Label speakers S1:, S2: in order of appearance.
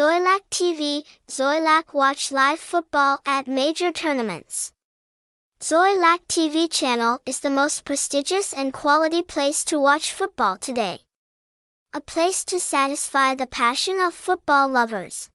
S1: Xoilac TV, Xoilac watch live football at major tournaments. Xoilac TV channel is the most prestigious and quality place to watch football today. A place to satisfy the passion of football lovers.